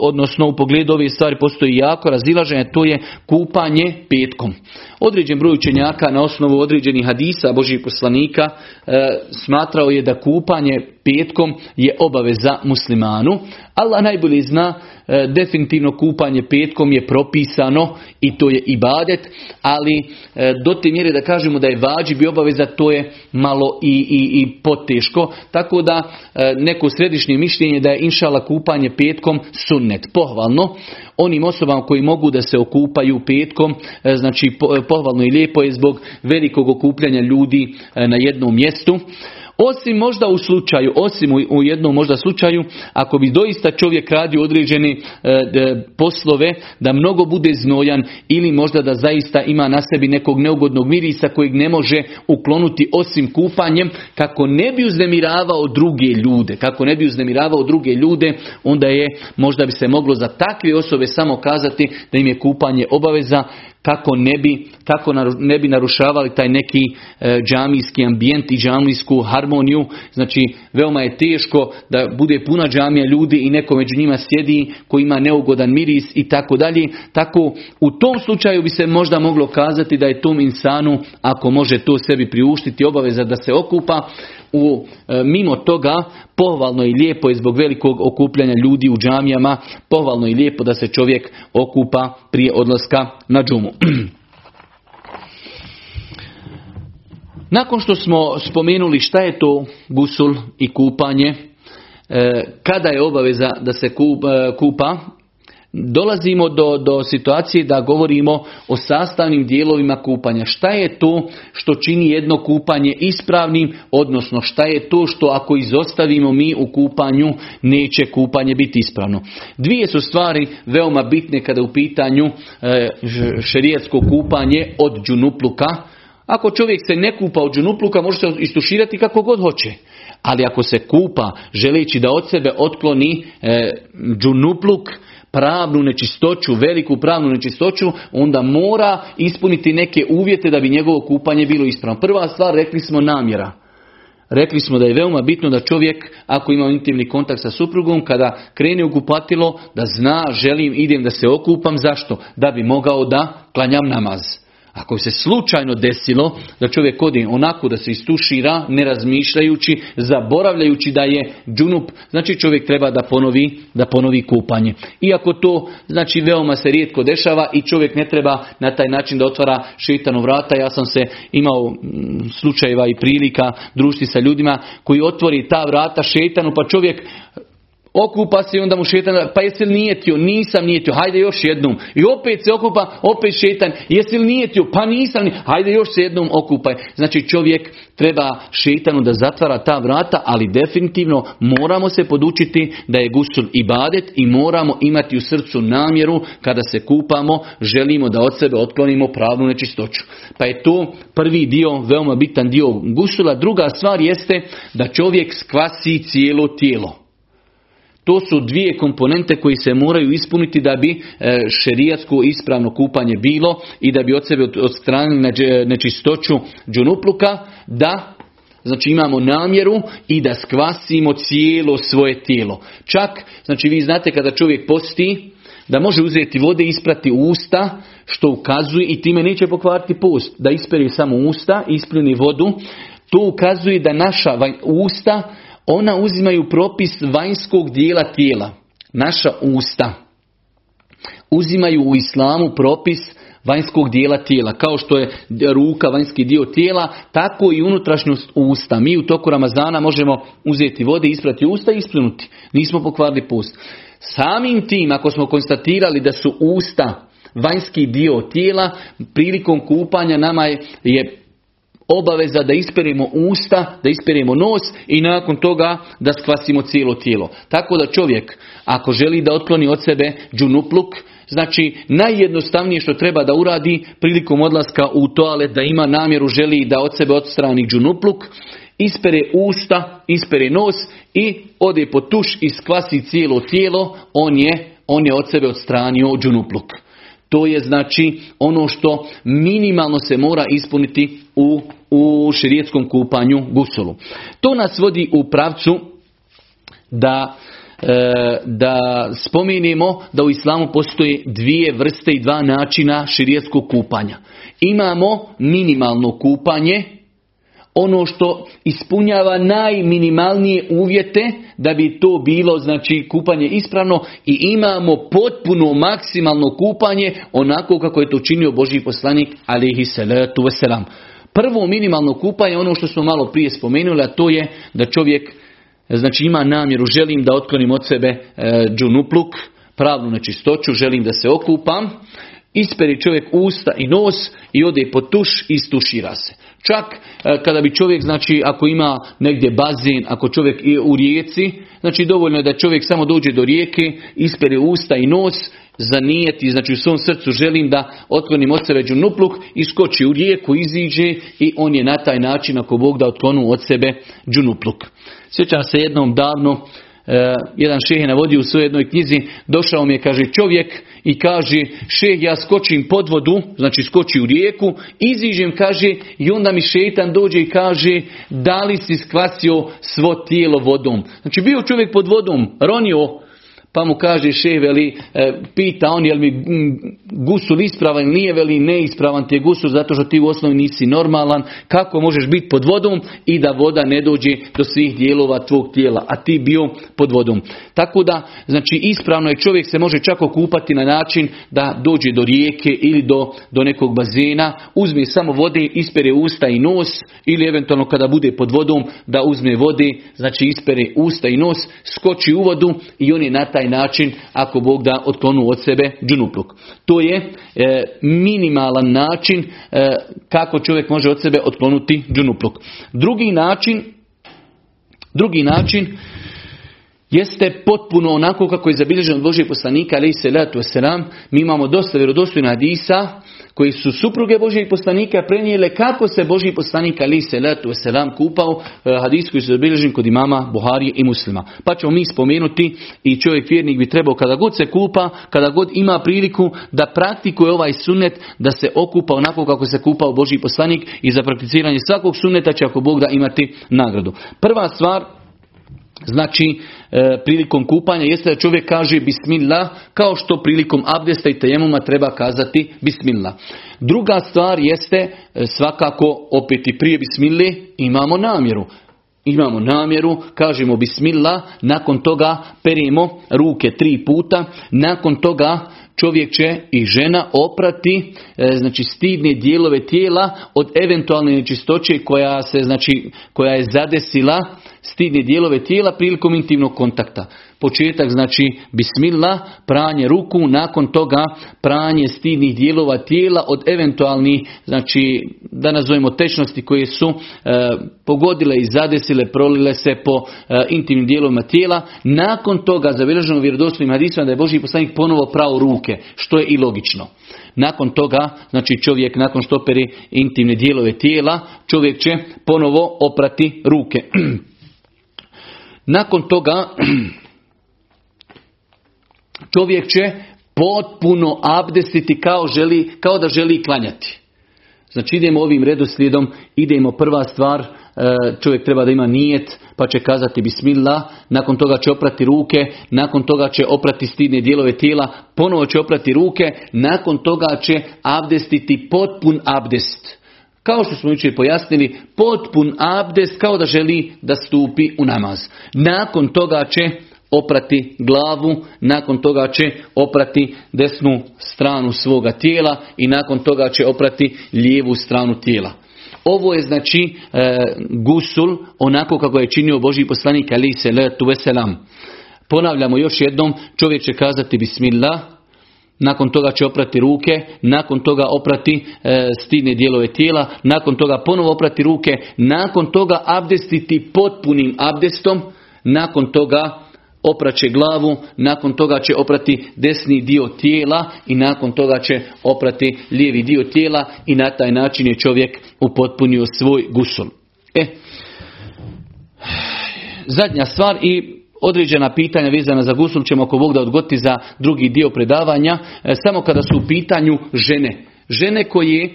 odnosno u pogledu ove stvari postoji jako razilaženje, to je kupanje petkom. Određen broj učenjaka na osnovu određenih hadisa Božih poslanika e, smatrao je da kupanje petkom je obaveza muslimanu. Allah najbolje zna E, definitivno kupanje petkom je propisano i to je ibadet, ali e, do te mjere da kažemo da je vađi bi obaveza, to je malo i, i, i poteško. Tako da e, neko središnje mišljenje da je inšala kupanje petkom sunnet, pohvalno. Onim osobama koji mogu da se okupaju petkom, znači pohvalno i lijepo je zbog velikog okupljanja ljudi na jednom mjestu. Osim možda u slučaju, osim u jednom možda slučaju, ako bi doista čovjek radio određene e, poslove, da mnogo bude znojan ili možda da zaista ima na sebi nekog neugodnog mirisa kojeg ne može uklonuti osim kupanjem, kako ne bi uznemiravao druge ljude, kako ne bi uznemiravao druge ljude, onda je, možda bi se moglo za takve osobe samo kazati da im je kupanje obaveza, kako ne bi, kako ne bi narušavali taj neki e, džamijski ambijent i džamijsku harmoniju. Znači, veoma je teško da bude puna džamija ljudi i neko među njima sjedi koji ima neugodan miris i tako dalje. Tako, u tom slučaju bi se možda moglo kazati da je tom insanu, ako može to sebi priuštiti, obaveza da se okupa, u, e, mimo toga pohvalno i lijepo je zbog velikog okupljanja ljudi u džamijama, pohvalno i lijepo da se čovjek okupa prije odlaska na džumu. Nakon što smo spomenuli šta je to gusul i kupanje, e, kada je obaveza da se e, kupa, dolazimo do, do situacije da govorimo o sastavnim dijelovima kupanja. Šta je to što čini jedno kupanje ispravnim, odnosno šta je to što ako izostavimo mi u kupanju neće kupanje biti ispravno. Dvije su stvari veoma bitne kada u pitanju e, šerijatsko kupanje od džunupluka. Ako čovjek se ne kupa od džunupluka može se istuširati kako god hoće. Ali ako se kupa želeći da od sebe otkloni e, džunupluk, pravnu nečistoću, veliku pravnu nečistoću, onda mora ispuniti neke uvjete da bi njegovo kupanje bilo ispravno. Prva stvar, rekli smo namjera. Rekli smo da je veoma bitno da čovjek, ako ima intimni kontakt sa suprugom, kada krene u kupatilo, da zna, želim, idem da se okupam. Zašto? Da bi mogao da klanjam namaz. Ako se slučajno desilo da čovjek odi onako da se istušira, ne razmišljajući, zaboravljajući da je džunup, znači čovjek treba da ponovi, da ponovi kupanje. Iako to znači veoma se rijetko dešava i čovjek ne treba na taj način da otvara šetanu vrata. Ja sam se imao mm, slučajeva i prilika družiti sa ljudima koji otvori ta vrata šetanu pa čovjek okupa se i onda mu šetan, pa jesi li nijetio? Nisam nijetio, hajde još jednom. I opet se okupa, opet šetan, jesi li nijetio? Pa nisam, hajde još se jednom okupaj. Znači čovjek treba šetanu da zatvara ta vrata, ali definitivno moramo se podučiti da je gusul ibadet i moramo imati u srcu namjeru kada se kupamo, želimo da od sebe otklonimo pravnu nečistoću. Pa je to prvi dio, veoma bitan dio gusula. Druga stvar jeste da čovjek skvasi cijelo tijelo. To su dvije komponente koji se moraju ispuniti da bi e, šerijatsko ispravno kupanje bilo i da bi od sebe odstranili nečistoću džunupluka, da Znači imamo namjeru i da skvasimo cijelo svoje tijelo. Čak, znači vi znate kada čovjek posti, da može uzeti vode i isprati usta, što ukazuje i time neće pokvariti post. Da isperi samo usta, ispljuni vodu, to ukazuje da naša usta ona uzimaju propis vanjskog dijela tijela. Naša usta uzimaju u islamu propis vanjskog dijela tijela. Kao što je ruka vanjski dio tijela, tako i unutrašnjost usta. Mi u toku Ramazana možemo uzeti vode, isprati usta i ispljunuti. Nismo pokvarili pust. Samim tim, ako smo konstatirali da su usta vanjski dio tijela, prilikom kupanja nama je obaveza da isperemo usta, da isperemo nos i nakon toga da skvasimo cijelo tijelo. Tako da čovjek, ako želi da otkloni od sebe džunupluk, znači najjednostavnije što treba da uradi prilikom odlaska u toalet, da ima namjeru, želi da od sebe odstrani džunupluk, ispere usta, ispere nos i ode po tuš i skvasi cijelo tijelo, on je, on je od sebe odstranio džunupluk. To je znači ono što minimalno se mora ispuniti u, u širijetskom kupanju gusulu. To nas vodi u pravcu da e, da spomenemo da u islamu postoje dvije vrste i dva načina širijetskog kupanja. Imamo minimalno kupanje ono što ispunjava najminimalnije uvjete da bi to bilo znači kupanje ispravno i imamo potpuno maksimalno kupanje onako kako je to učinio Boži poslanik alihi salatu wasalam. Prvo minimalno kupanje ono što smo malo prije spomenuli a to je da čovjek znači ima namjeru želim da otklonim od sebe e, džunupluk pravnu nečistoću želim da se okupam isperi čovjek usta i nos i ode po tuš i stušira se. Čak e, kada bi čovjek, znači ako ima negdje bazen, ako čovjek je u rijeci, znači dovoljno je da čovjek samo dođe do rijeke, ispere usta i nos, zanijeti, znači u svom srcu želim da otklonim od sebe džunupluk, iskoči u rijeku, iziđe i on je na taj način, ako Bog da otklonu od sebe džunupluk. Sjećam se jednom davno, jedan šeh je navodio u svojoj jednoj knjizi, došao mi je, kaže, čovjek i kaže, šeh, ja skočim pod vodu, znači skoči u rijeku, iziđem, kaže, i onda mi šetan dođe i kaže, da li si skvasio svo tijelo vodom. Znači bio čovjek pod vodom, ronio, pa mu kaže šeh, veli, e, pita on je li mi gusul ispravan ili nije, veli neispravan ti je gusul zato što ti u osnovi nisi normalan, kako možeš biti pod vodom i da voda ne dođe do svih dijelova tvog tijela, a ti bio pod vodom. Tako da, znači ispravno je čovjek se može čak okupati na način da dođe do rijeke ili do, do nekog bazena, uzme samo vode, ispere usta i nos ili eventualno kada bude pod vodom da uzme vode, znači ispere usta i nos, skoči u vodu i on je na taj način, ako Bog da, otklonu od sebe džunupluk. To je e, minimalan način e, kako čovjek može od sebe otklonuti džunupluk. Drugi način, drugi način jeste potpuno onako kako je zabilježen od Božije poslanika, ali se letu mi imamo dosta vjerodostojna hadisa koji su supruge Božijeg poslanika prenijele kako se Božji poslanik ali se letu selam kupao e, hadis koji su zabilježen kod imama Buharije i muslima. Pa ćemo mi spomenuti i čovjek vjernik bi trebao kada god se kupa, kada god ima priliku da praktikuje ovaj sunnet da se okupa onako kako se kupao Božji poslanik i za prakticiranje svakog sunneta će ako Bog da imati nagradu. Prva stvar Znači, e, prilikom kupanja jeste da čovjek kaže bismillah, kao što prilikom abdesta i tejemuma treba kazati bismillah. Druga stvar jeste, e, svakako, opet i prije bismille, imamo namjeru. Imamo namjeru, kažemo bismillah, nakon toga perimo ruke tri puta, nakon toga čovjek će i žena oprati e, znači stidne dijelove tijela od eventualne nečistoće koja se znači koja je zadesila stidne dijelove tijela prilikom intimnog kontakta. Početak znači bismillah, pranje ruku, nakon toga pranje stidnih dijelova tijela od eventualnih, znači da nazovemo tečnosti koje su e, pogodile i zadesile, prolile se po e, intimnim dijelovima tijela. Nakon toga zabilježeno vjerodostojnim hadisima da je Boži poslanik ponovo prao ruke, što je i logično. Nakon toga, znači čovjek nakon što operi intimne dijelove tijela, čovjek će ponovo oprati ruke. nakon toga čovjek će potpuno abdestiti kao, želi, kao da želi klanjati. Znači idemo ovim redoslijedom, idemo prva stvar, e, čovjek treba da ima nijet, pa će kazati bismillah, nakon toga će oprati ruke, nakon toga će oprati stidne dijelove tijela, ponovo će oprati ruke, nakon toga će abdestiti potpun abdest. Kao što smo jučer pojasnili, potpun abdest kao da želi da stupi u namaz. Nakon toga će oprati glavu, nakon toga će oprati desnu stranu svoga tijela i nakon toga će oprati lijevu stranu tijela. Ovo je znači e, gusul onako kako je činio Boži poslanik ali se letu veselam. Ponavljamo još jednom, čovjek će kazati bismillah, nakon toga će oprati ruke, nakon toga oprati e, stidne dijelove tijela, nakon toga ponovo oprati ruke, nakon toga abdestiti potpunim abdestom, nakon toga opraće glavu, nakon toga će oprati desni dio tijela i nakon toga će oprati lijevi dio tijela i na taj način je čovjek upotpunio svoj gusul. E, zadnja stvar i određena pitanja vezana za gusul ćemo ako Bog da odgoti za drugi dio predavanja, e, samo kada su u pitanju žene. Žene koje e,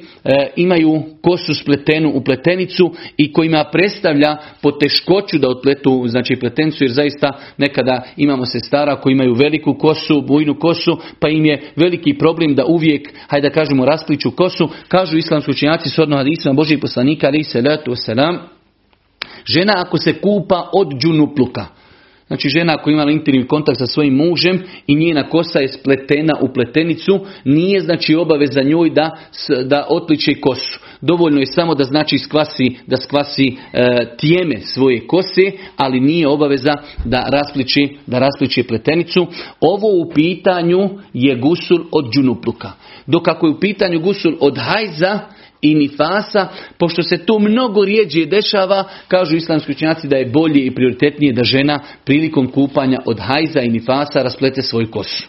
imaju kosu spletenu u pletenicu i kojima predstavlja poteškoću da otpletu znači pletenicu jer zaista nekada imamo se stara koji imaju veliku kosu, bujnu kosu pa im je veliki problem da uvijek, hajde da kažemo, raspliču kosu. Kažu islamski učenjaci s odnoha hadisma Božih poslanika ali se letu selam žena ako se kupa od džunupluka Znači žena koja ima intimni kontakt sa svojim mužem i njena kosa je spletena u pletenicu, nije znači obaveza njoj da, da otliče kosu. Dovoljno je samo da znači skvasi, da skvasi e, tijeme svoje kose, ali nije obaveza da raspliči, da raspliči pletenicu. Ovo u pitanju je gusul od džunupluka. Dok ako je u pitanju gusul od hajza, i nifasa, pošto se to mnogo rijeđe dešava, kažu islamski učenjaci da je bolje i prioritetnije da žena prilikom kupanja od hajza i nifasa rasplete svoj kosu.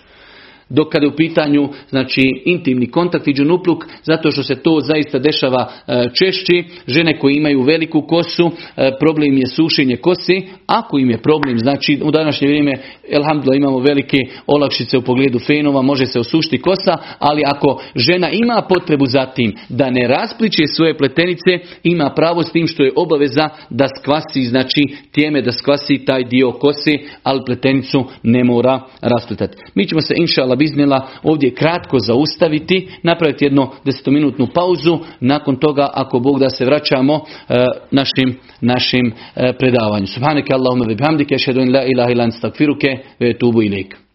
Dok kada je u pitanju znači intimni kontakt i džunupluk, zato što se to zaista dešava e, češće, žene koje imaju veliku kosu, e, problem je sušenje kosi, ako im je problem, znači u današnje vrijeme, elhamdulillah imamo velike olakšice u pogledu fenova, može se osušiti kosa, ali ako žena ima potrebu za tim da ne raspliče svoje pletenice, ima pravo s tim što je obaveza da skvasi, znači tijeme da skvasi taj dio kose, ali pletenicu ne mora raspletati. Mi ćemo se inša biznila ovdje kratko zaustaviti, napraviti jednu desetominutnu pauzu, nakon toga ako Bog da se vraćamo e, našim, našim e, predavanju. Subhaneke Allahumma bihamdike, šedun la ilaha ilan stakfiruke, ve tubu ilik.